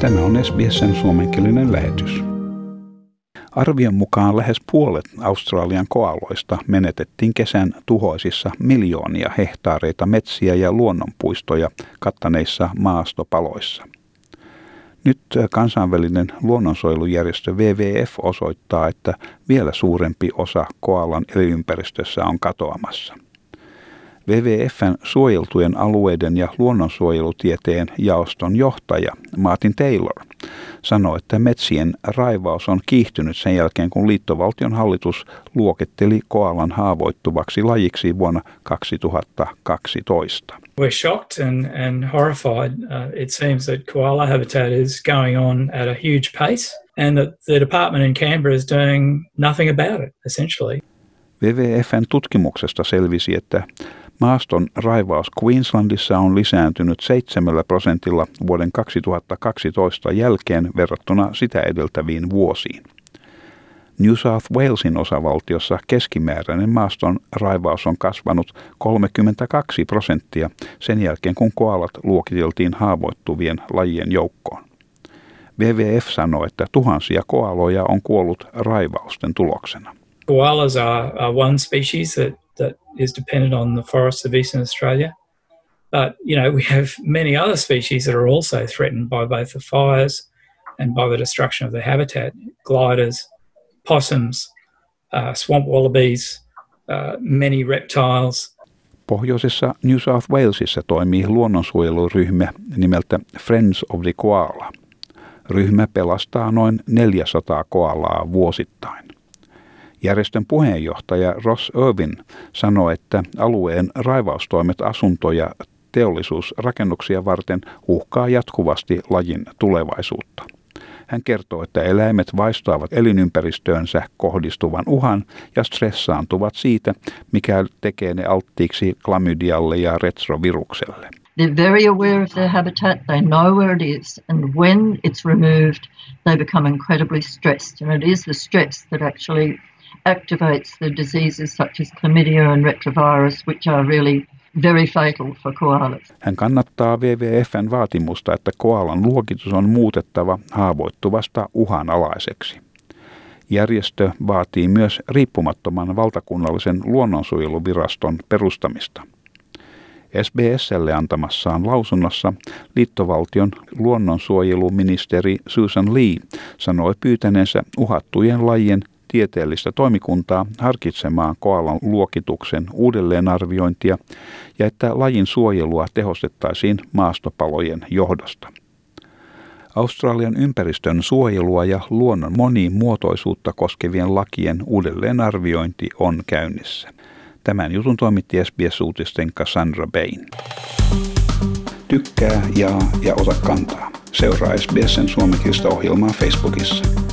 Tämä on SBSn suomenkielinen lähetys. Arvion mukaan lähes puolet Australian koaloista menetettiin kesän tuhoisissa miljoonia hehtaareita metsiä ja luonnonpuistoja kattaneissa maastopaloissa. Nyt kansainvälinen luonnonsuojelujärjestö WWF osoittaa, että vielä suurempi osa koalan elinympäristössä on katoamassa. WWFn suojeltujen alueiden ja luonnonsuojelutieteen jaoston johtaja Martin Taylor sanoi, että metsien raivaus on kiihtynyt sen jälkeen, kun liittovaltion hallitus luokitteli koalan haavoittuvaksi lajiksi vuonna 2012. We're shocked and, and horrified. Uh, it seems that koala habitat is going on at a huge pace and that the department in Canberra is doing nothing about it, essentially. WWFn tutkimuksesta selvisi, että Maaston raivaus Queenslandissa on lisääntynyt 7 prosentilla vuoden 2012 jälkeen verrattuna sitä edeltäviin vuosiin. New South Walesin osavaltiossa keskimääräinen maaston raivaus on kasvanut 32 prosenttia sen jälkeen, kun koalat luokiteltiin haavoittuvien lajien joukkoon. WWF sanoi, että tuhansia koaloja on kuollut raivausten tuloksena. Koalas are, are one species that that is dependent on the forests of eastern Australia. But you know, we have many other species that are also threatened by both the fires and by the destruction of the habitat. Gliders, possums, uh, swamp wallabies, uh, many reptiles. Pohjoisessa New South Walesissa toimii luonnonsuojeluryhmä nimeltä Friends of the Koala. Ryhmä pelastaa noin 400 koalaa vuosittain. Järjestön puheenjohtaja Ross Irvin sanoi, että alueen raivaustoimet asuntoja teollisuusrakennuksia varten uhkaa jatkuvasti lajin tulevaisuutta. Hän kertoo, että eläimet vaistoavat elinympäristöönsä kohdistuvan uhan ja stressaantuvat siitä, mikä tekee ne alttiiksi klamydialle ja retrovirukselle. They're very aware of their habitat, they know where it is, and when it's removed, they become incredibly stressed. And it is the stress that actually activates the diseases such as chlamydia and retrovirus, which are really very fatal for koalas. Hän kannattaa WWFn vaatimusta, että koalan luokitus on muutettava haavoittuvasta uhanalaiseksi. Järjestö vaatii myös riippumattoman valtakunnallisen luonnonsuojeluviraston perustamista. SBSlle antamassaan lausunnossa liittovaltion luonnonsuojeluministeri Susan Lee sanoi pyytäneensä uhattujen lajien tieteellistä toimikuntaa harkitsemaan koalan luokituksen uudelleenarviointia ja että lajin suojelua tehostettaisiin maastopalojen johdosta. Australian ympäristön suojelua ja luonnon monimuotoisuutta koskevien lakien uudelleenarviointi on käynnissä. Tämän jutun toimitti SBS-uutisten Cassandra Bain. Tykkää, jaa ja ota kantaa. Seuraa SBSn suomenkielistä ohjelmaa Facebookissa.